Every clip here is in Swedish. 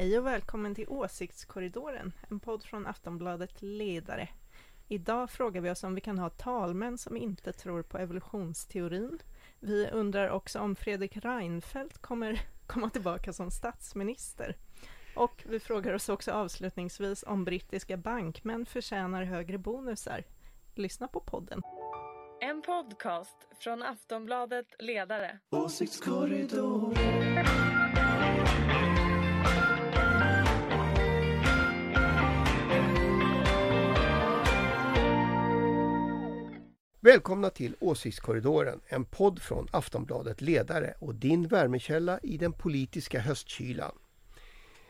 Hej och välkommen till Åsiktskorridoren, en podd från Aftonbladet Ledare. Idag frågar vi oss om vi kan ha talmän som inte tror på evolutionsteorin. Vi undrar också om Fredrik Reinfeldt kommer komma tillbaka som statsminister. Och vi frågar oss också avslutningsvis om brittiska bankmän förtjänar högre bonusar. Lyssna på podden. En podcast från Aftonbladet Ledare. Åsiktskorridoren. Välkomna till Åsiktskorridoren, en podd från Aftonbladet Ledare och din värmekälla i den politiska höstkylan.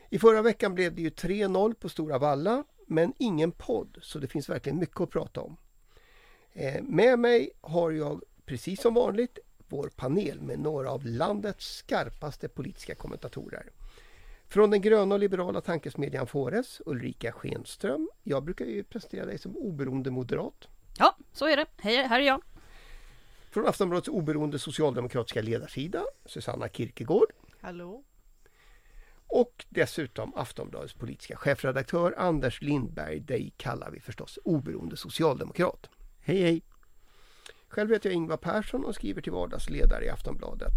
I förra veckan blev det ju 3-0 på Stora Valla, men ingen podd, så det finns verkligen mycket att prata om. Eh, med mig har jag, precis som vanligt, vår panel med några av landets skarpaste politiska kommentatorer. Från den gröna och liberala tankesmedjan Fores, Ulrika Schenström. Jag brukar ju presentera dig som oberoende moderat. Ja, så är det. Hej, här är jag. Från Aftonbladets oberoende socialdemokratiska ledarsida, Susanna Kierkegaard. Hallå? Och dessutom Aftonbladets politiska chefredaktör Anders Lindberg. Dig kallar vi förstås oberoende socialdemokrat. Hej hej! Själv heter jag Ingvar Persson och skriver till vardags ledare i Aftonbladet.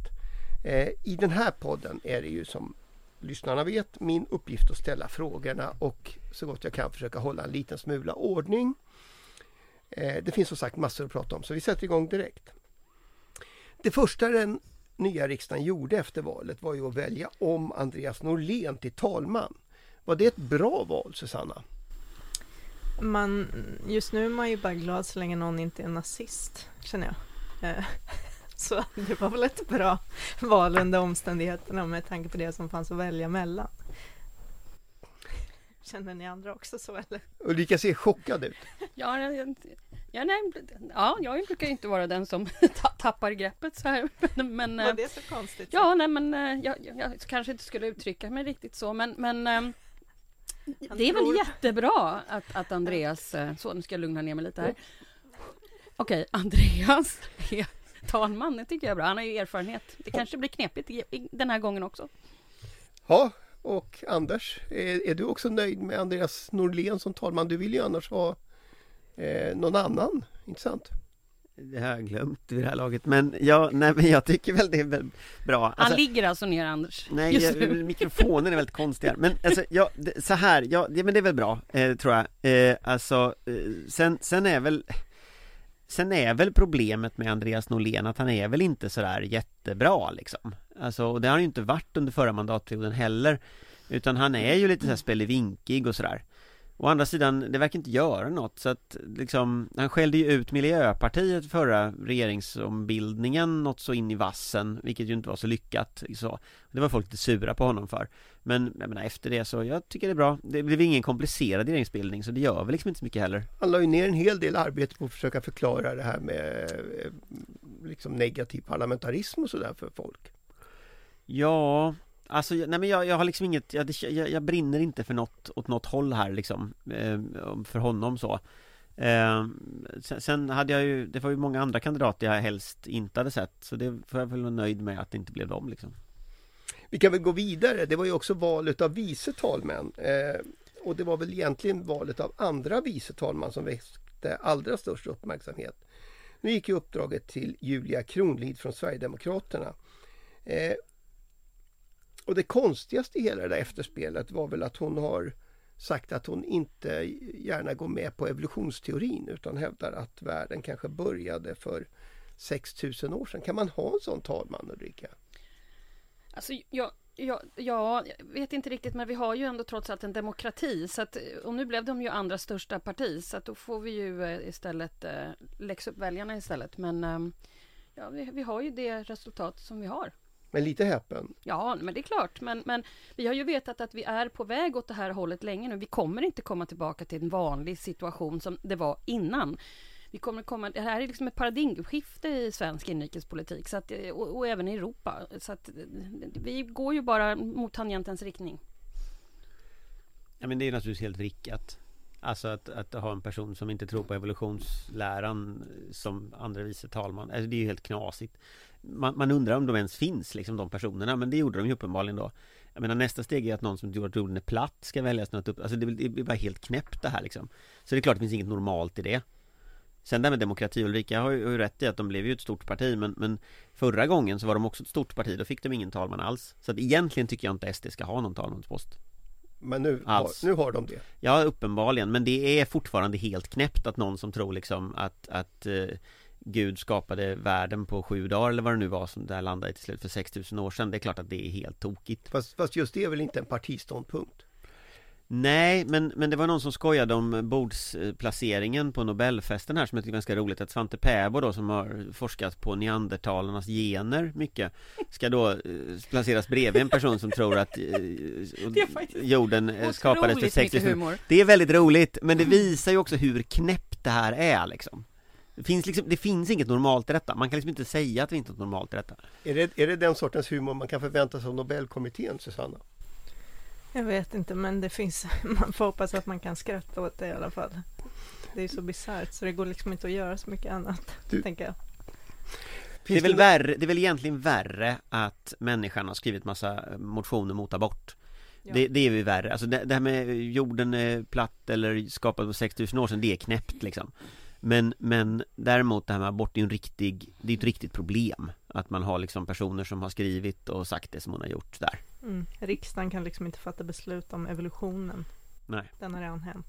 Eh, I den här podden är det ju som lyssnarna vet min uppgift att ställa frågorna och så gott jag kan försöka hålla en liten smula ordning. Eh, det finns som sagt massor att prata om så vi sätter igång direkt. Det första den nya riksdagen gjorde efter valet var ju att välja om Andreas Norlén till talman. Var det ett bra val Susanna? Man, just nu är man ju bara glad så länge någon inte är nazist, känner jag. Eh, Så det var väl ett bra val under omständigheterna med tanke på det som fanns att välja mellan. Känner ni andra också så eller? Ulrika ser chockad ut. Ja, jag, ja, nej, ja, jag brukar inte vara den som tappar greppet så här. Men, Var det så konstigt? Ja, nej, men eh, jag, jag, jag kanske inte skulle uttrycka mig riktigt så, men, men eh, det är väl jättebra att, att Andreas... eh, Så, nu ska jag lugna ner mig lite här. Okej, Andreas är talman. Det tycker jag är bra. Han har ju erfarenhet. Det kanske blir knepigt den här gången också. Ja, och Anders, är, är du också nöjd med Andreas Norlén som talman? Du vill ju annars ha eh, någon annan, inte sant? Det har jag glömt vid det här laget men ja, nej men jag tycker väl det är väl bra Han Alltså, ligger alltså ner, Anders. Nej, jag, mikrofonen är väldigt konstig här. Men alltså, ja, det, så här, ja, det, men det är väl bra, eh, tror jag eh, Alltså, eh, sen, sen är väl Sen är väl problemet med Andreas Norlén att han är väl inte sådär jättebra liksom. Alltså, och det har han ju inte varit under förra mandatperioden heller. Utan han är ju lite såhär spelevinkig och sådär. Å andra sidan, det verkar inte göra något så att liksom Han skällde ju ut Miljöpartiet förra regeringsombildningen något så in i vassen Vilket ju inte var så lyckat så. Det var folk lite sura på honom för. Men jag menar efter det så, jag tycker det är bra. Det blev ingen komplicerad regeringsbildning så det gör väl liksom inte så mycket heller. Han la ju ner en hel del arbete på att försöka förklara det här med eh, liksom negativ parlamentarism och sådär för folk. Ja Alltså, nej men jag, jag har liksom inget, jag, jag, jag brinner inte för något, åt något håll här liksom eh, För honom så eh, sen, sen hade jag ju, det var ju många andra kandidater jag helst inte hade sett Så det får jag väl vara nöjd med att det inte blev dem liksom Vi kan väl gå vidare. Det var ju också valet av vice talmän. Eh, och det var väl egentligen valet av andra vice talman som väckte allra störst uppmärksamhet. Nu gick ju uppdraget till Julia Kronlid från Sverigedemokraterna. Och det konstigaste i hela det där efterspelet var väl att hon har sagt att hon inte gärna går med på evolutionsteorin utan hävdar att världen kanske började för 6000 år sedan. Kan man ha en sån talman Ulrika? Alltså, jag, ja, ja, jag vet inte riktigt, men vi har ju ändå trots allt en demokrati. Så att, och nu blev de ju andra största parti, så att då får vi ju eh, istället eh, läxa upp väljarna istället. Men eh, ja, vi, vi har ju det resultat som vi har. Men lite häpen. Ja, men det är klart. Men, men vi har ju vetat att vi är på väg åt det här hållet länge nu. Vi kommer inte komma tillbaka till en vanlig situation som det var innan. Vi kommer komma, det här är liksom ett paradigmskifte i svensk inrikespolitik så att, och, och även i Europa. Så att, vi går ju bara mot tangentens riktning. Ja men det är naturligtvis helt vrickat Alltså att, att ha en person som inte tror på evolutionsläran som andre vice talman, alltså det är ju helt knasigt. Man, man, undrar om de ens finns, liksom de personerna, men det gjorde de ju uppenbarligen då. Jag menar nästa steg är att någon som tror att jorden är platt ska väljas något upp, alltså det, det är bara helt knäppt det här liksom. Så det är klart det finns inget normalt i det. Sen det här med demokrati, Ulrika har ju, har ju rätt i att de blev ju ett stort parti men, men Förra gången så var de också ett stort parti, då fick de ingen talman alls Så att egentligen tycker jag inte SD ska ha någon talmanspost Men nu, har, nu har de det Ja, uppenbarligen, men det är fortfarande helt knäppt att någon som tror liksom att, att eh, Gud skapade världen på sju dagar eller vad det nu var som det här landade till slut för 6000 år sedan. Det är klart att det är helt tokigt. Fast, fast just det är väl inte en partiståndpunkt? Nej, men, men det var någon som skojade om bordsplaceringen på Nobelfesten här som jag tycker är ganska roligt. Att Svante Pääbo då som har forskat på neandertalarnas gener mycket Ska då eh, placeras bredvid en person som tror att eh, jorden eh, skapades för 6000 Det är väldigt roligt, men det visar ju också hur knäppt det här är liksom det finns, liksom, det finns inget normalt i detta. Man kan liksom inte säga att det inte är normalt i detta. Är det, är det den sortens humor man kan förvänta sig av Nobelkommittén, Susanna? Jag vet inte, men det finns, man får hoppas att man kan skratta åt det i alla fall. Det är så bisarrt så det går liksom inte att göra så mycket annat, du, tänker jag. Det är, väl värre, det är väl egentligen värre att människan har skrivit massa motioner mot abort. Ja. Det, det, är ju värre, alltså det, det här med jorden är platt eller skapad för 6000 år sedan, det är knäppt liksom. Men, men däremot det här med abort är en riktig, det är ett riktigt problem. Att man har liksom personer som har skrivit och sagt det som hon har gjort där. Mm. Riksdagen kan liksom inte fatta beslut om evolutionen. Nej. Den har redan hänt.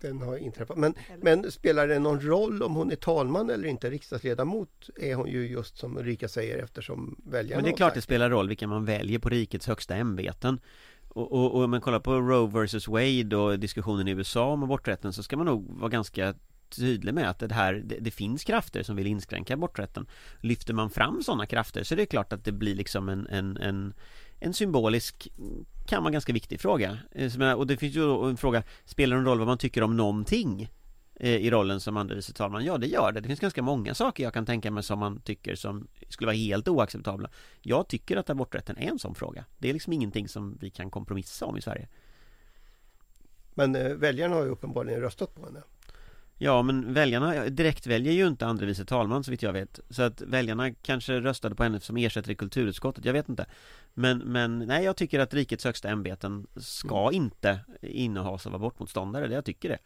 Den har inträffat. Men, men spelar det någon roll om hon är talman eller inte? Riksdagsledamot är hon ju just som Ulrika säger eftersom väljarna Men det är klart det spelar roll vilka man väljer på rikets högsta ämbeten. Och, och, och om man kollar på Roe vs Wade och diskussionen i USA om aborträtten så ska man nog vara ganska tydlig med att det här det, det, finns krafter som vill inskränka aborträtten Lyfter man fram sådana krafter så är det klart att det blir liksom en, en, en en symbolisk, kan vara ganska viktig fråga. Eh, och det finns ju en fråga, spelar det någon roll vad man tycker om någonting? Eh, I rollen som andre vice talman? Ja, det gör det. Det finns ganska många saker jag kan tänka mig som man tycker som skulle vara helt oacceptabla. Jag tycker att aborträtten är en sån fråga. Det är liksom ingenting som vi kan kompromissa om i Sverige. Men eh, väljarna har ju uppenbarligen röstat på henne. Ja men väljarna direkt väljer ju inte andre vice talman så vitt jag vet. Så att väljarna kanske röstade på henne som ersättare i kulturutskottet, jag vet inte. Men, men nej jag tycker att rikets högsta ämbeten ska mm. inte innehas av abortmotståndare, det jag tycker det.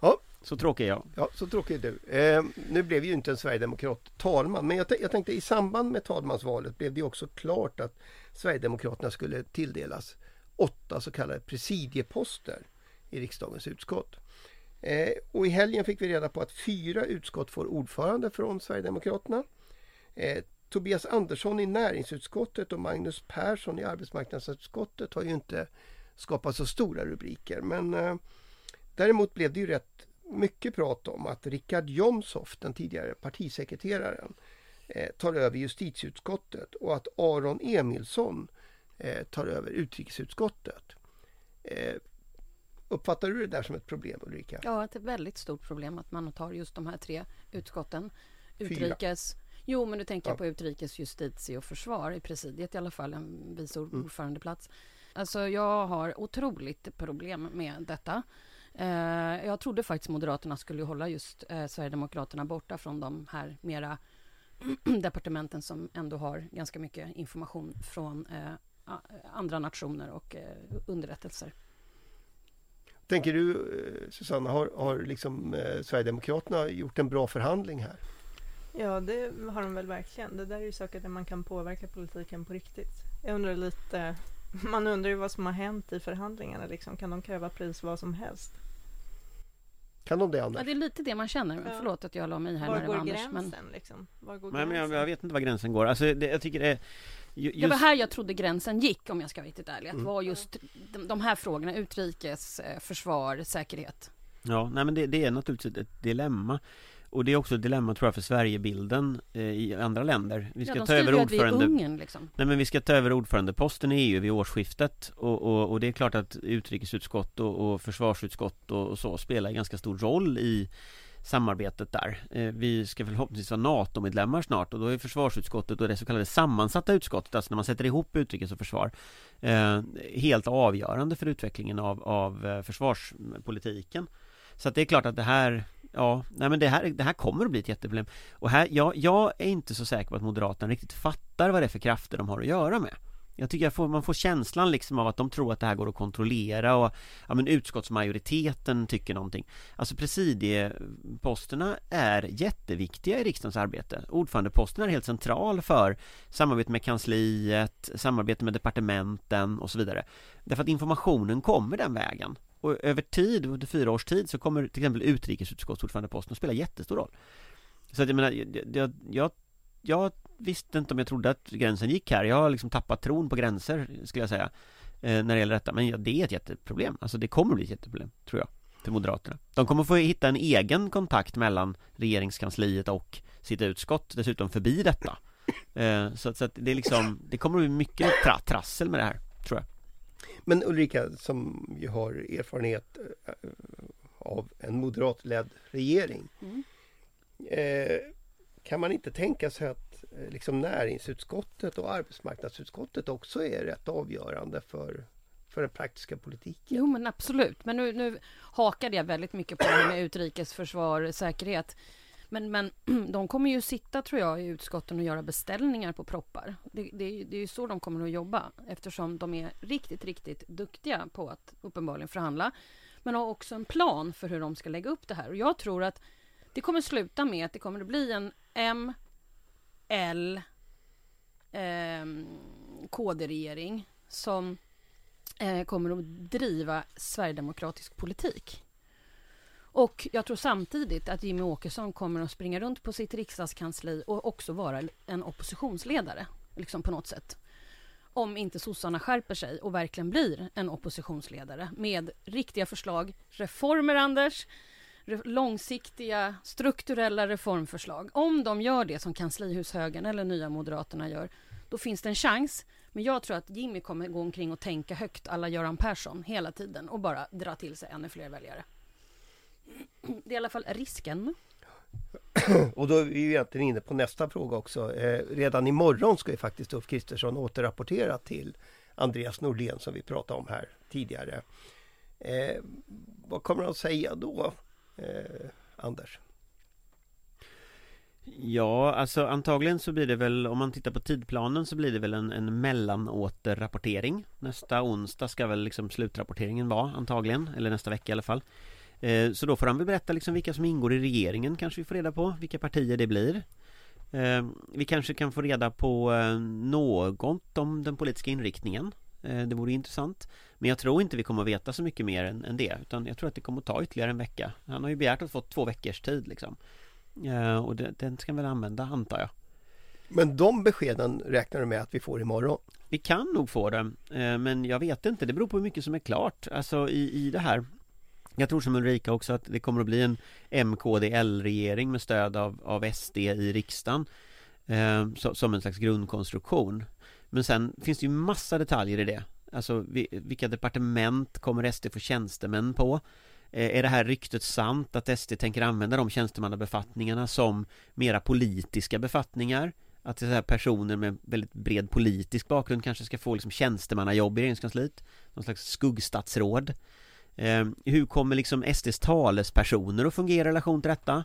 Ja. Så tråkig är jag. Ja, så tråkig är du. Eh, Nu blev ju inte en Sverigedemokrat talman Men jag, jag tänkte i samband med talmansvalet blev det också klart att Sverigedemokraterna skulle tilldelas åtta så kallade presidieposter i riksdagens utskott Eh, och i helgen fick vi reda på att fyra utskott får ordförande från Sverigedemokraterna. Eh, Tobias Andersson i näringsutskottet och Magnus Persson i arbetsmarknadsutskottet har ju inte skapat så stora rubriker. Men eh, däremot blev det ju rätt mycket prat om att Richard Jomshoff, den tidigare partisekreteraren, eh, tar över justitieutskottet och att Aron Emilsson eh, tar över utrikesutskottet. Eh, Uppfattar du det där som ett problem Ulrika? Ja, ett väldigt stort problem att man tar just de här tre utskotten. Utrikes... Fyra. Jo, men nu tänker ja. på utrikes, justitie och försvar i presidiet i alla fall, en vice mm. ordförandeplats. Mm. Alltså, jag har otroligt problem med detta. Eh, jag trodde faktiskt Moderaterna skulle hålla just eh, Sverigedemokraterna borta från de här mera departementen som ändå har ganska mycket information från eh, andra nationer och eh, underrättelser. Tänker du eh, Susanna, har, har liksom, eh, Sverigedemokraterna gjort en bra förhandling här? Ja, det har de väl verkligen. Det där är ju saker där man kan påverka politiken på riktigt. Jag undrar lite, man undrar ju vad som har hänt i förhandlingarna. Liksom. Kan de kräva pris vad som helst? Kan de det Anders? Ja, det är lite det man känner. Ja. Förlåt att jag la mig här var när går Anders, gränsen men... liksom? Var går Nej, gränsen? Men jag, jag, vet inte var gränsen går. Alltså, det, jag tycker det Just... Det var här jag trodde gränsen gick om jag ska vara riktigt ärlig. Att mm. var just de, de, här frågorna, utrikes, eh, försvar, säkerhet. Ja, nej men det, det, är naturligtvis ett dilemma. Och det är också ett dilemma tror jag för Sverigebilden eh, i andra länder. Vi ska ja, ta över ordförande... Ungen, liksom. Nej men vi ska ta över ordförandeposten i EU vid årsskiftet. Och, och, och det är klart att utrikesutskott och, och försvarsutskott och, och så spelar ganska stor roll i samarbetet där. Eh, vi ska förhoppningsvis vara NATO-medlemmar snart och då är försvarsutskottet och det så kallade sammansatta utskottet, alltså när man sätter ihop utrikes och försvar, eh, helt avgörande för utvecklingen av, av eh, försvarspolitiken. Så att det är klart att det här Ja, nej men det här, det här kommer att bli ett jätteproblem Och här, jag, jag är inte så säker på att Moderaterna riktigt fattar vad det är för krafter de har att göra med jag tycker jag får, man får känslan liksom av att de tror att det här går att kontrollera och ja, men utskottsmajoriteten tycker någonting. Alltså presidieposterna är jätteviktiga i riksdagens arbete. Ordförandeposten är helt central för samarbete med kansliet, samarbete med departementen och så vidare. Därför att informationen kommer den vägen. Och över tid, under fyra års tid, så kommer till exempel utrikesutskottsordförandeposten att spela jättestor roll. Så att jag menar, jag, jag, jag, jag visste inte om jag trodde att gränsen gick här. Jag har liksom tappat tron på gränser, skulle jag säga, eh, när det gäller detta. Men ja, det är ett jätteproblem. Alltså det kommer bli ett jätteproblem, tror jag, för Moderaterna. De kommer få hitta en egen kontakt mellan regeringskansliet och sitt utskott, dessutom förbi detta. Eh, så, så att det är liksom, det kommer bli mycket tra trassel med det här, tror jag. Men Ulrika, som ju har erfarenhet eh, av en moderatledd regering. Mm. Eh, kan man inte tänka sig att eh, liksom näringsutskottet och arbetsmarknadsutskottet också är rätt avgörande för, för den praktiska politiken? Jo men absolut, men nu, nu hakade jag väldigt mycket på det här med utrikesförsvar, säkerhet. Men, men de kommer ju sitta, tror jag, i utskotten och göra beställningar på proppar. Det, det, det är ju så de kommer att jobba eftersom de är riktigt, riktigt duktiga på att uppenbarligen förhandla. Men har också en plan för hur de ska lägga upp det här. Och jag tror att det kommer sluta med att det kommer att bli en M, L, eh, KD-regering som eh, kommer att driva sverigedemokratisk politik. Och jag tror samtidigt att Jimmy Åkesson kommer att springa runt på sitt riksdagskansli och också vara en oppositionsledare, liksom på något sätt. Om inte sossarna skärper sig och verkligen blir en oppositionsledare med riktiga förslag, reformer, Anders, långsiktiga strukturella reformförslag. Om de gör det som kanslihushögern eller Nya Moderaterna gör, då finns det en chans. Men jag tror att Jimmy kommer gå omkring och tänka högt alla Göran Persson hela tiden och bara dra till sig ännu fler väljare. Det är i alla fall risken. Och då är vi egentligen inne på nästa fråga också. Eh, redan imorgon ska ju faktiskt Ulf Kristersson återrapportera till Andreas Norlén som vi pratade om här tidigare. Eh, vad kommer han säga då? Eh, Anders? Ja, alltså antagligen så blir det väl, om man tittar på tidplanen så blir det väl en, en mellanåterrapportering. Nästa onsdag ska väl liksom slutrapporteringen vara antagligen, eller nästa vecka i alla fall. Eh, Så då får han väl berätta liksom vilka som ingår i regeringen kanske vi får reda på, vilka partier det blir. Eh, Vi kanske kan få reda på eh, något om den politiska inriktningen det vore intressant. Men jag tror inte vi kommer att veta så mycket mer än, än, det Utan jag tror att det kommer att ta ytterligare en vecka. Han har ju begärt att få två veckors tid liksom. Eh, Och det, den ska väl använda antar jag. Men de beskeden räknar du med att vi får imorgon? Vi kan nog få dem eh, Men jag vet inte, det beror på hur mycket som är klart. Alltså i, i det här. Jag tror som Ulrika också att det kommer att bli en MKDL-regering med stöd av, av SD i riksdagen eh, Som en slags grundkonstruktion men sen finns det ju massa detaljer i det Alltså vilka departement kommer SD få tjänstemän på? Eh, är det här ryktet sant att SD tänker använda de tjänstemannabefattningarna som mera politiska befattningar? Att det är personer med väldigt bred politisk bakgrund kanske ska få liksom tjänstemannajobb i regeringskansliet? Någon slags skuggstatsråd? Eh, hur kommer liksom SDs talespersoner att fungera i relation till detta?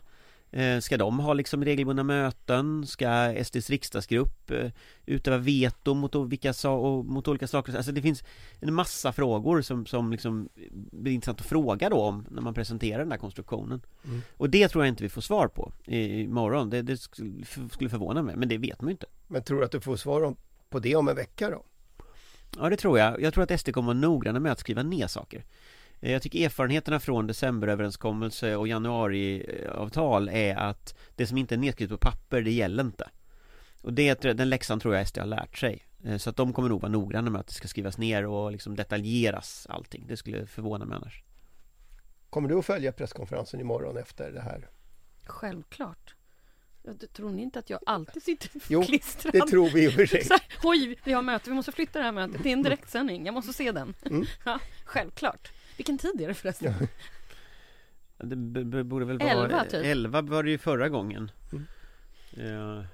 Eh, ska de ha liksom regelbundna möten? Ska SDs riksdagsgrupp eh, utöva veto mot, vilka, och mot olika saker? Alltså det finns en massa frågor som, som liksom blir intressant att fråga då om när man presenterar den här konstruktionen mm. Och det tror jag inte vi får svar på imorgon Det, det skulle förvåna mig, men det vet man ju inte Men tror du att du får svar på det om en vecka då? Ja det tror jag, jag tror att SD kommer vara noggranna med att skriva ner saker Eh, jag tycker erfarenheterna från decemberöverenskommelse och januariavtal är att det som inte är nedskrivet på papper, det gäller inte. Och det, den läxan tror jag SD har lärt sig. Eh, så att de kommer nog vara noggranna med att det ska skrivas ner och liksom detaljeras allting. Det skulle förvåna mig annars. Kommer du att följa presskonferensen imorgon efter det här? Självklart. Jag tror ni inte att jag alltid sitter jo, klistrad? det tror vi i och för sig. Oj, vi har möte, vi måste flytta det här mötet. Det är en direktsändning, jag måste se den. Mm. Ja, självklart. Vilken tid är det förresten? Det b- b- borde väl vara Elva, typ. 11 var det ju förra gången Mm. ja.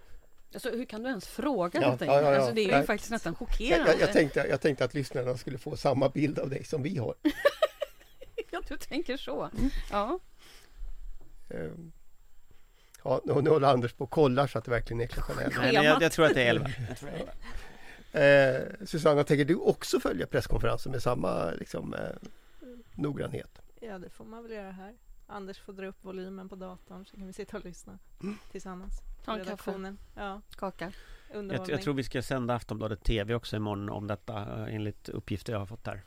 Alltså, hur kan du ens fråga Ja, ja, ja, ja. Alltså, det är ju Nej. faktiskt nästan Jag, chockerande. jag, jag, tänkte, jag tänkte att lyssnarna skulle få samma bild av dig som vi har. Ja, du tänker så. Ja. Eh, Ja, nu nu håller Anders på och kollar så att det verkligen är klockan elva. Nej, men jag, jag tror att det 11 jag det är 11. Eh, Susanna, tänker du också följa presskonferensen med samma liksom, eh, noggrannhet? Ja, det får man väl göra här. Anders får dra upp volymen på datorn så kan vi sitta och lyssna Mm. tillsammans. Ta en kaffe. Ja, Kaka. Jag, jag tror vi ska sända Aftonbladet TV också imorgon om detta eh, enligt uppgifter jag har fått här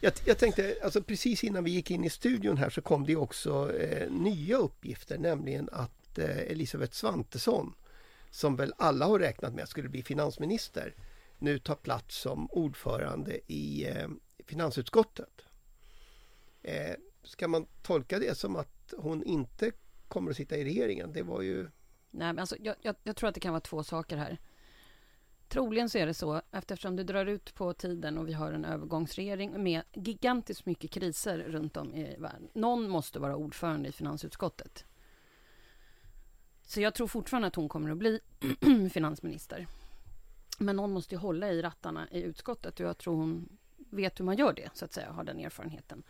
Jag, jag tänkte, alltså precis innan vi gick in i studion här så kom det också eh, nya uppgifter, nämligen att eh, Elisabeth Svantesson, som väl alla har räknat med skulle bli finansminister, nu tar plats som ordförande i eh, finansutskottet. Eh, ska man tolka det som att hon inte kommer att sitta i regeringen? Det var ju... Nej, men alltså, jag, jag, jag tror att det kan vara två saker här. Troligen så är det så, eftersom det drar ut på tiden och vi har en övergångsregering med gigantiskt mycket kriser runt om i världen. Någon måste vara ordförande i finansutskottet. Så jag tror fortfarande att hon kommer att bli finansminister. Men någon måste ju hålla i rattarna i utskottet och jag tror hon vet hur man gör det, så att säga, har den erfarenheten.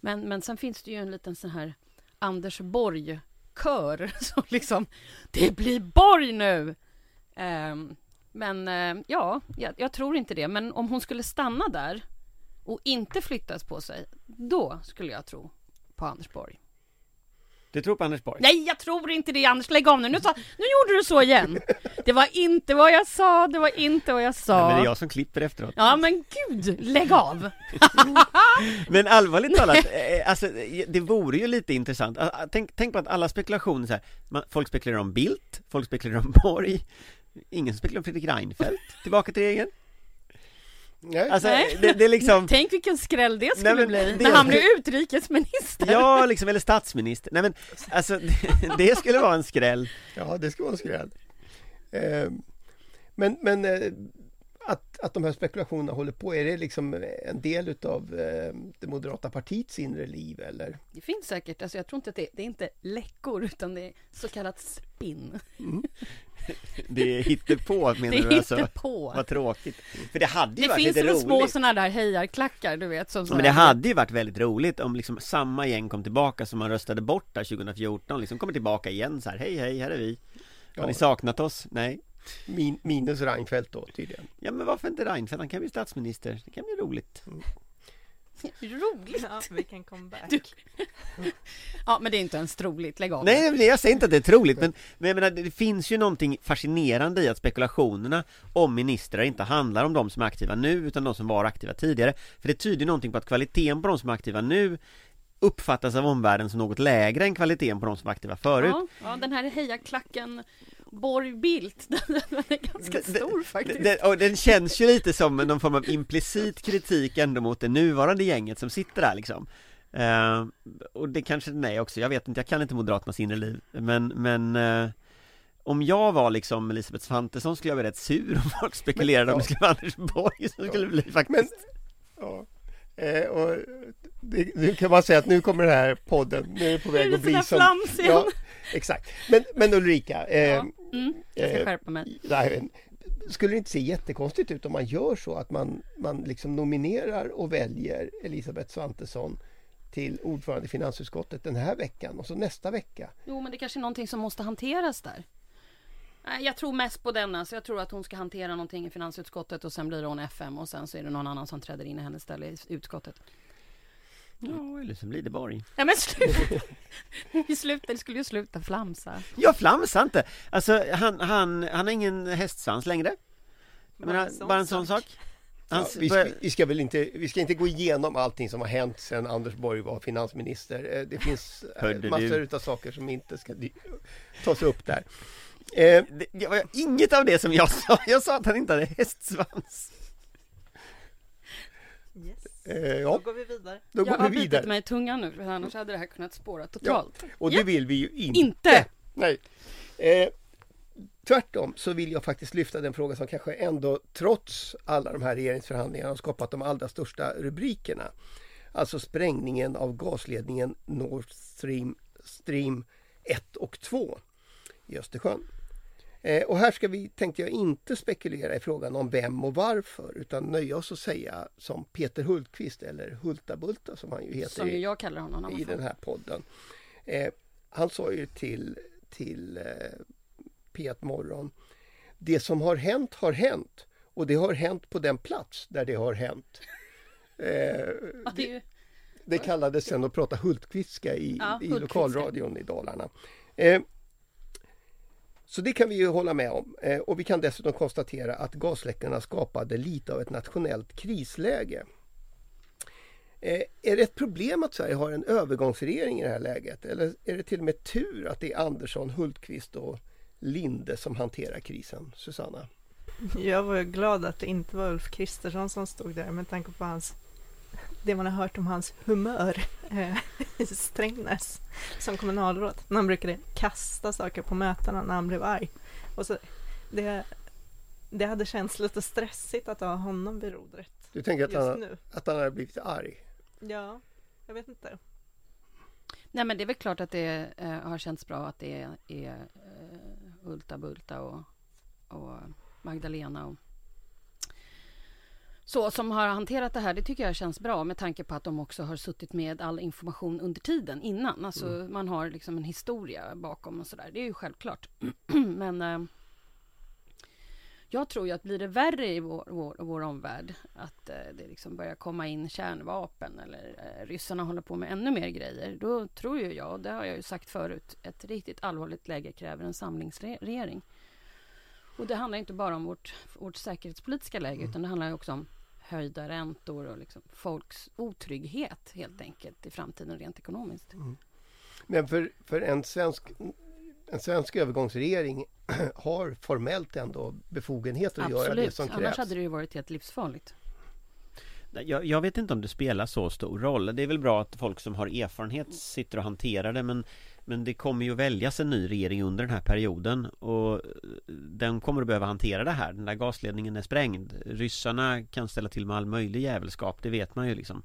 Men, men sen finns det ju en liten sån här Anders Borg-kör som liksom, det blir Borg nu! Ehm, men eh, ja, jag, jag tror inte det. Men om hon skulle stanna där och inte flyttas på sig, då skulle jag tro på Anders Borg. Du tror på Anders Borg? Nej, jag tror inte det Anders, lägg av nu. Nu, sa, nu gjorde du så igen. Det var inte vad jag sa, det var inte vad jag Nej, sa. men det är jag som klipper efteråt Ja men gud, lägg av! Men allvarligt talat, eh, alltså det vore ju lite intressant Ah, ah, Tänk, tänk på att alla spekulationer så här, Folk spekulerar om Bildt, folk spekulerar om Borg Ingen spekulerar om Fredrik Reinfeldt tillbaka till regeringen Nej. Alltså Nej. det, det är liksom Tänk vilken skräll det skulle men bli, det- när han blir utrikesminister. Ja, liksom, eller statsminister Nej men, alltså det, det skulle vara en skräll Ja, det ska vara en skräll. Eh, men men eh, att, att de här spekulationerna håller på, är det liksom en del utav eh, det moderata partiets inre liv eller? Det finns säkert, alltså jag tror inte att det, det är inte läckor utan det är så kallat spinn. Det hittar på menar Det du är alltså? inte på. Vad tråkigt För det hade ju Det varit finns lite roligt små sådana där hejarklackar du vet som men det hade ju varit väldigt roligt om liksom samma gäng kom tillbaka som man röstade bort där 2014 liksom kommer tillbaka igen så här Hej hej, här är vi Har Ja. ni saknat oss? Nej Min, minus Reinfeldt då tydligen. Ja men varför inte Reinfeldt? Han kan bli statsminister Det kan bli roligt Roligt! Ja, vi kan come back. Du- Ja men det är inte ens troligt, lägg av Nej, men jag säger inte att det är troligt men, men jag menar, det finns ju någonting fascinerande i att spekulationerna om ministrar inte handlar om de som är aktiva nu utan de som var aktiva tidigare För det tyder någonting på att kvaliteten på de som är aktiva nu uppfattas av omvärlden som något lägre än kvaliteten på de som var aktiva förut Ja, ja, den här hejarklacken Borg Bildt, den, är ganska stor faktiskt. Den, och den känns ju lite som någon form av implicit kritik ändå mot det nuvarande gänget som sitter där liksom. Eh, Och det kanske den är också, jag vet inte, jag kan inte Moderaternas inre liv. Men, men eh, Om jag var liksom Elisabeth Svantesson skulle jag bli rätt sur om folk spekulerade om det skulle vara Anders Borg som skulle bli faktiskt. Men, ja. Eh, och det, nu kan man säga att nu kommer den här podden, nu är det på är väg det att bli som... Ja, exakt. Men, men Ulrika, eh, Ja, mm, jag ska eh, skärpa mig. nej, skulle det inte se jättekonstigt ut om man gör så att man, man liksom nominerar och väljer Elisabeth Svantesson till ordförande i finansutskottet den här veckan och så nästa vecka. Jo, men det kanske är någonting som måste hanteras där. Jag tror mest på denna, så jag tror att hon ska hantera någonting i finansutskottet och sen blir hon FM och sen så är det någon annan som träder in i hennes ställe i utskottet. Ja, eller så blir det Borg Nej men sluta! Vi slutade, skulle ju sluta flamsa. Jag flamsar inte! Alltså han, han, han har ingen hästsvans längre Jag menar, bara en sån sak Ja, vi, ska, vi, ska väl inte, vi ska inte gå igenom allting som har hänt sedan Anders Borg var finansminister. Eh, Det finns eh, Hörde massor du? utav saker som inte ska tas upp där. Eh, det, det var inget av det som jag sa, jag sa att han inte hade hästsvans Yes. Eh, Då ja, går vi vidare. då Jag går har vi bitit vidare. mig i tungan nu, för annars hade det här kunnat spåra totalt. Och det Ja. vill vi ju inte. Inte! Nej. Eh, tvärtom så vill jag faktiskt lyfta den fråga som kanske ändå trots alla de här regeringsförhandlingarna har skapat de allra största rubrikerna. Alltså sprängningen av gasledningen Nord Stream, Stream 1 och 2 i Östersjön. Eh, och här ska vi, tänkte jag, inte spekulera i frågan om vem och varför utan nöja oss och säga som Peter Hultqvist eller Hultabulta som han ju heter Som jag kallar honom. i, i den här podden. Eh, han sa ju till, till eh, P1 Morgon Det som har hänt har hänt och det har hänt på den plats där det har hänt. Eh, det det kallades sen att prata Hultqvistska i, Ja, i lokalradion i Dalarna. Så det kan vi ju hålla med om. Eh, och vi kan dessutom konstatera att gasläckorna skapade lite av ett nationellt krisläge. Eh, är det ett problem att Sverige har en övergångsregering i det här läget? Eller är det till och med tur att det är Andersson, Hultqvist och Linde som hanterar krisen? Susanna? Jag var glad att det inte var Ulf Kristersson som stod där med tanke på hans det man har hört om hans humör eh, i Strängnäs som kommunalråd. När han brukade kasta saker på mötena när han blev arg. Och så, det, det hade känts lite stressigt att ha honom vid rodret Du tänker att just han, nu. att han har blivit arg? Ja, jag vet inte. Nej, men det är väl klart att det eh, har känts bra att det är, är eh, Ulta Bulta och, och Magdalena och så som har hanterat det här. Det tycker jag känns bra med tanke på att de också har suttit med all information under tiden innan. Alltså man har liksom en historia bakom och sådär. Det är ju självklart. men eh, jag tror ju att blir det värre i vår, vår, vår omvärld att eh, det liksom börjar komma in kärnvapen eller eh, ryssarna håller på med ännu mer grejer. Då tror ju jag, och det har jag ju sagt förut, ett riktigt allvarligt läge kräver en samlingsregering. Och det handlar inte bara om vårt, vårt säkerhetspolitiska läge utan det handlar ju också om höjda räntor och liksom folks otrygghet helt enkelt i framtiden rent ekonomiskt. Men för, för en, svensk, en svensk övergångsregering har formellt ändå befogenhet att göra det Absolut, som annars krävs. hade det ju varit helt livsfarligt. Jag, jag vet inte om det spelar så stor roll. Det är väl bra att folk som har erfarenhet sitter och hanterar det men men det kommer ju att väljas en ny regering under den här perioden och den kommer att behöva hantera det här. Den där gasledningen är sprängd. Ryssarna kan ställa till med all möjlig jävelskap, det vet man ju liksom.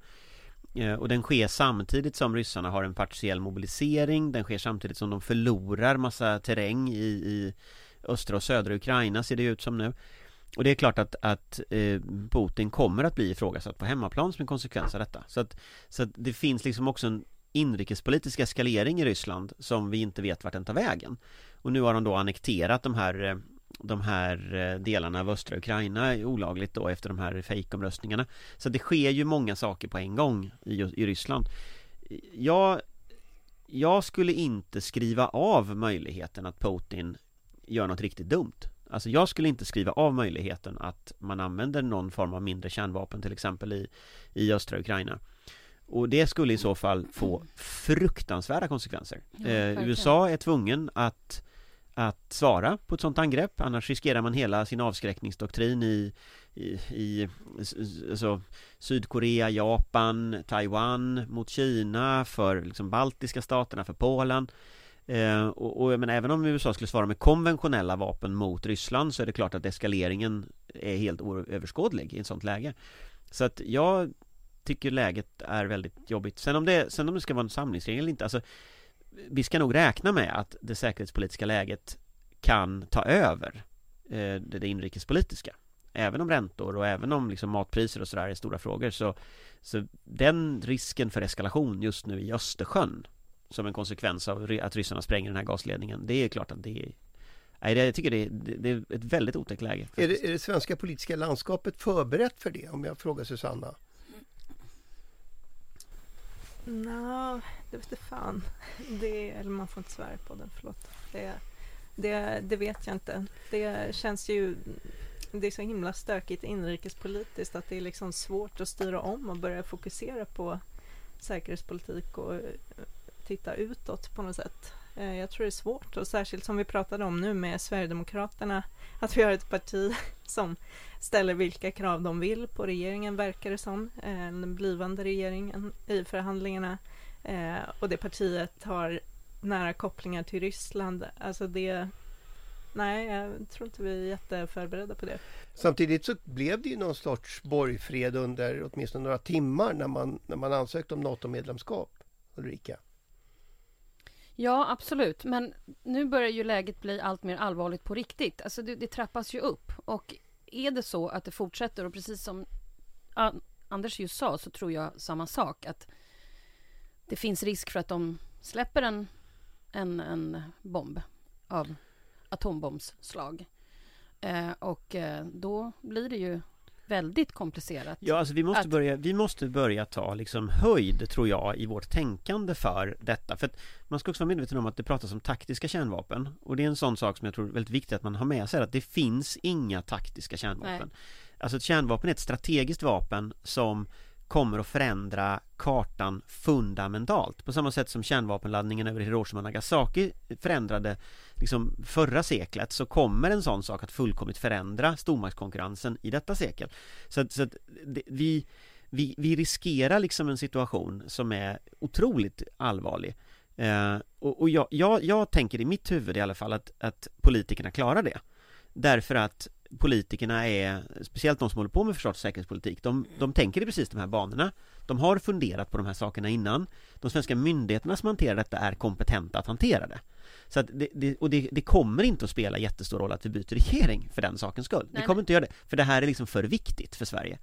Eh, och den sker samtidigt som ryssarna har en partiell mobilisering. Den sker samtidigt som de förlorar massa terräng i, i östra och södra Ukraina ser det ut som nu. Och det är klart att, att eh, Putin kommer att bli ifrågasatt på hemmaplan som en konsekvens av detta. Så att, så att det finns liksom också en inrikespolitisk eskalering i Ryssland som vi inte vet vart den tar vägen. Och nu har de då annekterat de här eh, de här eh, delarna av östra Ukraina olagligt då efter de här fejkomröstningarna. Så det sker ju många saker på en gång i, i Ryssland. Jag, jag skulle inte skriva av möjligheten att Putin gör något riktigt dumt. Alltså jag skulle inte skriva av möjligheten att man använder någon form av mindre kärnvapen till exempel i, i östra Ukraina. Och det skulle i så fall få fruktansvärda konsekvenser. Ja, eh. USA är tvungen att, att svara på ett sådant angrepp, annars riskerar man hela sin avskräckningsdoktrin i, i, i alltså, Sydkorea, Japan, Taiwan, mot Kina, för liksom baltiska staterna, för Polen. Eh, och, och menar, även om USA skulle svara med konventionella vapen mot Ryssland så är det klart att eskaleringen är helt oöverskådlig i ett sånt läge. Så att jag tycker läget är väldigt jobbigt. Sen om det, sen om det ska vara en samlingsregering eller inte, alltså vi ska nog räkna med att det säkerhetspolitiska läget kan ta över eh, det, inrikespolitiska. Även om räntor och även om liksom matpriser och sådär är stora frågor så, så den risken för eskalation just nu i Östersjön som en konsekvens av att ryssarna spränger den här gasledningen, det är klart att det är Nej, det, jag tycker det är, det, är ett väldigt otäckt läge. Är det, är det svenska politiska landskapet förberett för det? Om jag frågar Susanna. Nå, det vete fan. Det, eller man får inte svära på den, förlåt. Det, det, det vet jag inte. Det känns ju... Det är så himla stökigt inrikespolitiskt att det är liksom svårt att styra om och börja fokusera på säkerhetspolitik och eh, titta utåt på något sätt. Eh, jag tror det är svårt och särskilt som vi pratade om nu med Sverigedemokraterna att vi har ett parti som ställer vilka krav de vill på regeringen verkar det som, eh, den blivande regeringen i förhandlingarna eh, och det partiet har nära kopplingar till Ryssland. Alltså det, Nej, jag tror inte vi är jätteförberedda på det. Samtidigt så blev det ju någon sorts borgfred under åtminstone några timmar när man, när man ansökte om NATO-medlemskap. Ulrika? Ja, absolut. Men nu börjar ju läget bli allt mer allvarligt på riktigt. Alltså det, det trappas ju upp. Och är det så att det fortsätter, och precis som Anders just sa, så tror jag samma sak. Att det finns risk för att de släpper en, en, en bomb av atombombsslag. Eh, och eh, då blir det ju väldigt komplicerat. Ja, alltså vi måste, att... börja, vi måste börja ta liksom höjd, tror jag, i vårt tänkande för detta. För man ska också vara medveten om att det pratas om taktiska kärnvapen. Och det är en sån sak som jag tror är väldigt viktigt att man har med sig, att det finns inga taktiska kärnvapen. Nej. Alltså ett kärnvapen är ett strategiskt vapen som kommer att förändra kartan fundamentalt. På samma sätt som kärnvapenladdningen över Hiroshima och Nagasaki förändrade liksom förra seklet så kommer en sån sak att fullkomligt förändra stormaktskonkurrensen i detta sekel. Så att, så att det, vi, vi, vi riskerar liksom en situation som är otroligt allvarlig. Eh, och, och jag, jag, jag tänker i mitt huvud i alla fall att, att politikerna klarar det. Därför att politikerna är, speciellt de som håller på med försvars och säkerhetspolitik, de, de tänker i precis de här banorna. De har funderat på de här sakerna innan. De svenska myndigheterna som hanterar detta är kompetenta att hantera det. Så att det, det och det, det, kommer inte att spela jättestor roll att vi byter regering för den sakens skull. Nej, det kommer inte göra det, för det här är liksom för viktigt för Sverige.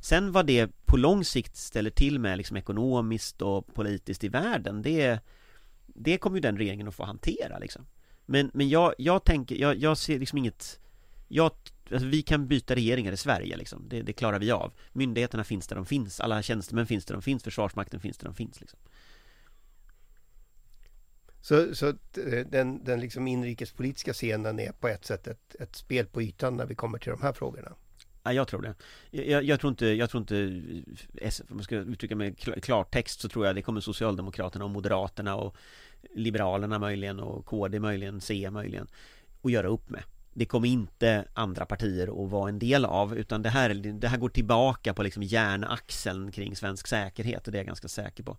Sen vad det på lång sikt ställer till med liksom ekonomiskt och politiskt i världen, det, det kommer ju den regeringen att få hantera liksom. Men, men jag, jag tänker, jag, jag ser liksom inget jag, alltså vi kan byta regeringar i Sverige liksom. det, det, klarar vi av Myndigheterna finns där de finns, alla tjänstemän finns där de finns, Försvarsmakten finns där de finns liksom. Så, så eh, den, den liksom inrikespolitiska scenen är på ett sätt ett, ett spel på ytan när vi kommer till de här frågorna? Ja, jag tror det. Jag, jag, tror inte, jag tror inte, om man ska uttrycka mig i klartext så tror jag det kommer Socialdemokraterna och Moderaterna och Liberalerna möjligen och KD möjligen, C möjligen att göra upp med det kommer inte andra partier att vara en del av utan det här, det här går tillbaka på liksom järnaxeln kring svensk säkerhet och det är jag ganska säker på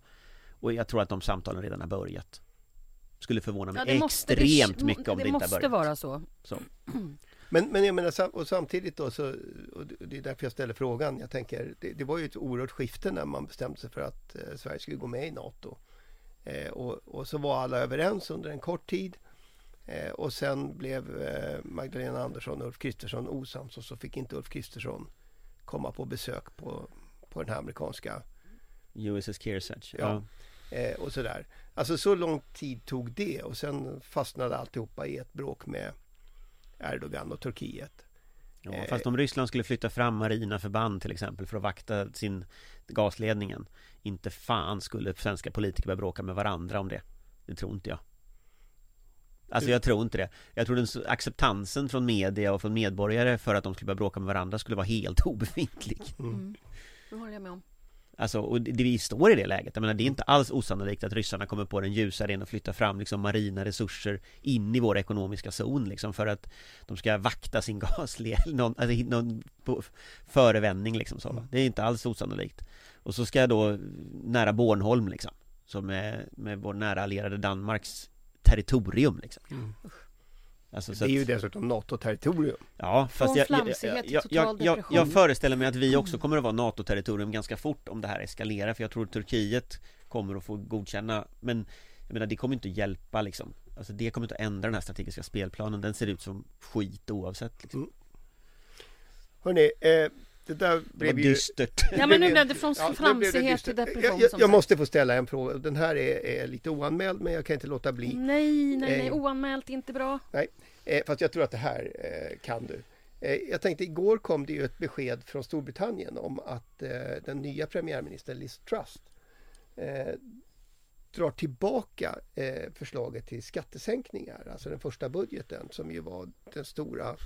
Och jag tror att de samtalen redan har börjat Skulle förvåna mig ja, extremt det, mycket om det, det inte har börjat Det måste vara så, så. Men, men jag menar, och samtidigt då så, och det är därför jag ställer frågan. Jag tänker, det, det var ju ett oerhört skifte när man bestämde sig för att eh, Sverige skulle gå med i NATO. Eh, och, och, så var alla överens under en kort tid. Eh, och sen blev eh, Magdalena Andersson och Ulf Kristersson osams och så fick inte Ulf Kristersson komma på besök på, på den här amerikanska USS Kearsarge. Ja. ja. Eh, och sådär. Alltså så lång tid tog det och sen fastnade alltihopa i ett bråk med Erdogan och Turkiet. Ja, eh, fast om Ryssland skulle flytta fram marina förband till exempel för att vakta sin gasledningen Inte fan skulle svenska politiker börja bråka med varandra om det Det tror inte jag Alltså jag tror inte det Jag tror den acceptansen från media och från medborgare för att de skulle börja bråka med varandra skulle vara helt obefintlig mm. Det håller jag med om Alltså, och det, vi står i det läget, jag menar det är inte alls osannolikt att ryssarna kommer på den ljusa idén och flytta fram liksom marina resurser in i vår ekonomiska zon liksom för att de ska vakta sin gasled, någon, alltså, någon förevändning liksom så. Mm. Det är inte alls osannolikt. Och så ska jag då nära Bornholm liksom, som är med vår nära allierade Danmarks territorium liksom. Mm. Alltså, det är ju dessutom NATO-territorium Ja, fast jag, jag, jag, jag, jag, jag föreställer mig att vi också kommer att vara NATO-territorium ganska fort om det här eskalerar För jag tror Turkiet kommer att få godkänna Men jag menar det kommer inte att hjälpa liksom Alltså det kommer inte att ändra den här strategiska spelplanen Den ser ut som skit oavsett liksom. Mm. Hörrni, eh, det där blev ju... dystert. Ja men nu blev det från ja, flamsighet till depression. Jag, jag, jag måste få ställa en fråga. Den här är, är, lite oanmäld men jag kan inte låta bli. Nej, nej, nej. Eh, oanmält inte bra. Nej, eh, fast jag tror att det här eh, kan du. Eh, jag tänkte igår kom det ju ett besked från Storbritannien om att eh, den nya premiärministern Liz Truss eh, drar tillbaka förslaget till skattesänkningar, alltså den första budgeten som ju var den stora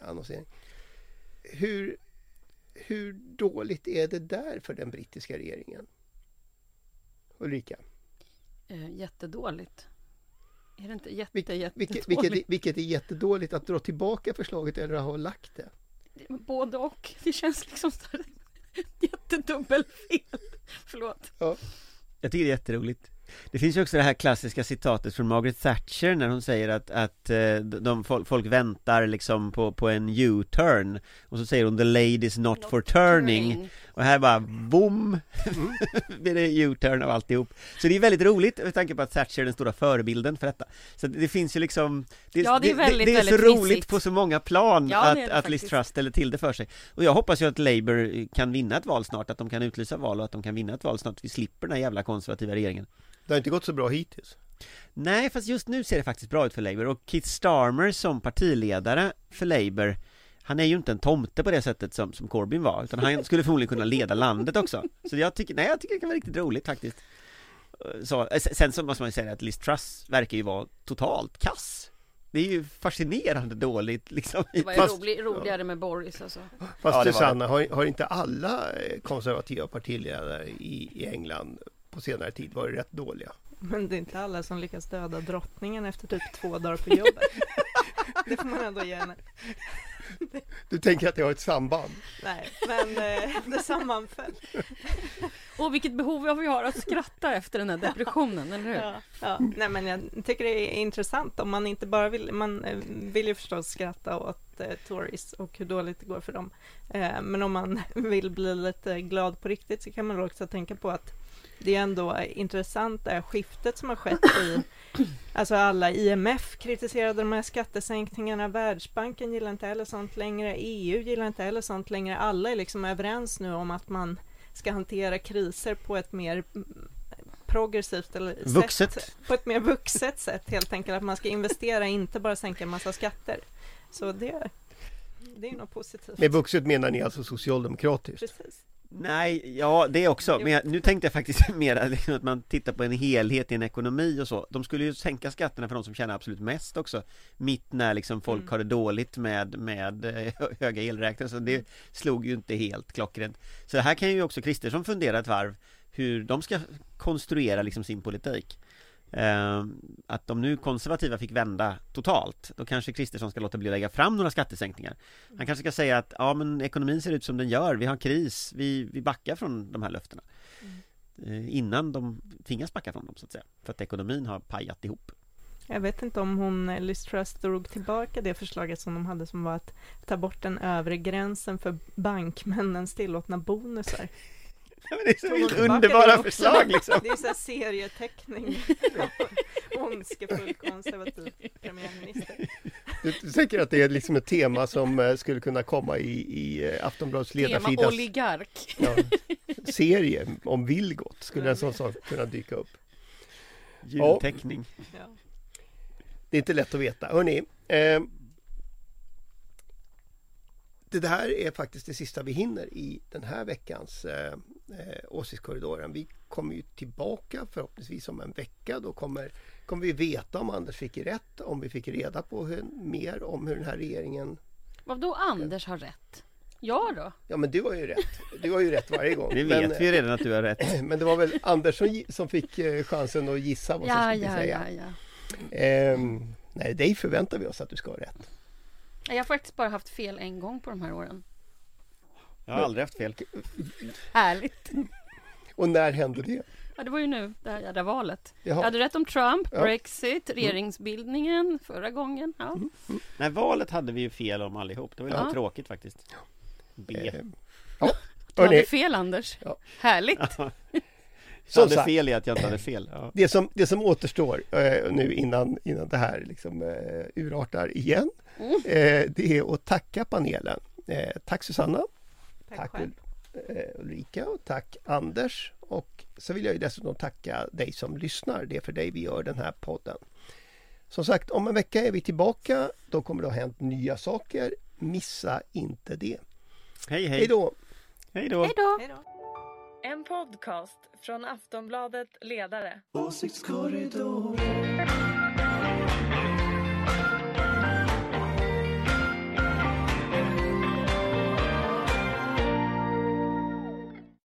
annonseringen hur, hur dåligt är det där för den brittiska regeringen? Ulrika? Eh, jättedåligt. Är det inte jätte, Vil vilket, vilket, vilket, är jättedåligt? Att dra tillbaka förslaget eller att ha lagt det? Både och. Det känns liksom jättedubbelfel. Förlåt. Ja. Jag tycker det är jätteroligt. Det finns ju också det här klassiska citatet från Margaret Thatcher när hon säger att, att eh, de, folk, folk väntar liksom på, på en U-turn. Och så säger hon 'The ladies not, not for turning. turning. Och här bara boom! Mm. blir det U-turn av alltihop. Så det är väldigt roligt med tanke på att Thatcher är den stora förebilden för detta. Så det finns ju liksom Det, ja, det är, väldigt, det, det är så roligt på så många plan ja, att, att Liz Truss ställer till det för sig. Och jag hoppas ju att Labour kan vinna ett val snart, att de kan utlysa val och att de kan vinna ett val snart. Vi slipper den här jävla konservativa regeringen Det har inte gått så bra hittills Nej, fast just nu ser det faktiskt bra ut för Labour och Keith Starmer som partiledare för Labour han är ju inte en tomte på det sättet som, som Corbyn var, utan han skulle förmodligen kunna leda landet också. Så jag tycker, nej jag tycker det kan vara riktigt roligt faktiskt. Så, eh, sen så måste man ju säga att Liz Truss verkar ju vara totalt kass. Det är ju fascinerande dåligt liksom. Det var ju Fast, rolig, roligare med Boris alltså. Fast ja, Susanna, har, har inte alla eh, konservativa partiledare i, i England på senare tid varit rätt dåliga? Men det är inte alla som lyckas döda drottningen efter typ två dagar på jobbet. det får man ändå ge henne. Du tänker att det har ett samband? Nej, men eh, det sammanföll. Och vilket behov vi har att skratta efter den här depressionen, eller hur? Ja, ja. Nej, men jag tycker det är intressant om man inte bara vill, man eh, vill ju förstås skratta åt eh, Tories och hur dåligt det går för dem. Eh, men om man vill bli lite glad på riktigt så kan man också tänka på att det är ändå intressant det här skiftet som har skett i Alltså alla IMF kritiserade de här skattesänkningarna, Världsbanken gillar inte heller sånt längre, EU gillar inte heller sånt längre. Alla är liksom överens nu om att man ska hantera kriser på ett mer progressivt eller vuxet. Sätt, på ett mer vuxet sätt helt enkelt, att man ska investera, inte bara sänka en massa skatter. Så det, det är något positivt. Med vuxet menar ni alltså socialdemokratiskt? Precis. Nej, ja det också, men jag, nu tänkte jag faktiskt mer liksom att man tittar på en helhet i en ekonomi och så. De skulle ju sänka skatterna för de som tjänar absolut mest också Mitt när liksom folk mm. har det dåligt med, med eh, höga elräkningar. Så det slog ju inte helt klockrent. Så här kan ju också Kristersson fundera ett varv Hur de ska konstruera liksom sin politik Eh, att de nu konservativa fick vända totalt Då kanske Kristersson ska låta bli att lägga fram några skattesänkningar Han kanske ska säga att ja men ekonomin ser ut som den gör, vi har kris, vi, vi backar från de här löftena mm. eh, Innan de tvingas backa från dem så att säga För att ekonomin har pajat ihop jag vet inte om hon, Liz Truss, drog tillbaka det förslaget som de hade som var att ta bort den övre gränsen för bankmännens tillåtna bonusar. Det är så helt underbara förslag liksom. Det är så här serieteckning. Ondskefull konservativ premiärminister. Du, tänker att det är liksom ett tema som uh, skulle kunna komma i, i uh, Aftonbladets ledarsida? Tema oligark. Ja, serie om Vilgot, skulle en sån sak kunna dyka upp? Julteckning. Ja. Det är inte lätt att veta. Hörrni, eh, det här är faktiskt det sista vi hinner i den här veckans eh, eh, Åsiktskorridoren. Vi kommer ju tillbaka förhoppningsvis om en vecka. Då kommer, kommer vi veta om Anders fick rätt, om vi fick reda på hur, mer om hur den här regeringen... Vad då Anders har rätt? Ja då? Ja men du har ju rätt. Du har ju rätt varje gång. Det vet men, vi ju redan att du har rätt. Men det var väl Anders som, som fick eh, chansen att gissa vad ja, som skulle ja, säga. Ja, ja. Ehm, nej, dig förväntar vi oss att du ska ha rätt. Jag har faktiskt bara haft fel en gång på de här åren. Jag har aldrig haft fel. Härligt. Och när hände det? Ja, det var ju nu, det här jädra valet. Jaha. Jag hade rätt om Trump, ja. Brexit, mm. regeringsbildningen mm. förra gången. Ja. Mm. Mm. Nej, valet hade vi ju fel om allihop. Det var ju ja. tråkigt faktiskt. B. Eh, ja. Du hade fel Anders. Ja. Härligt. Jag hade fel i att jag inte hade fel. Ja. Det, som, det som återstår eh, nu innan, innan det här liksom, eh, urartar igen mm. eh, Det är att tacka panelen. Eh, tack Susanna. Tack, tack eh, Ulrika och tack Anders. Och så vill jag ju dessutom tacka dig som lyssnar. Det är för dig vi gör den här podden. Som sagt, om en vecka är vi tillbaka. Då kommer det ha hänt nya saker. Missa inte det. Hej hej! Hej då! Hej då! Hej då! En podcast från Aftonbladet Ledare. Åsiktskorridoren.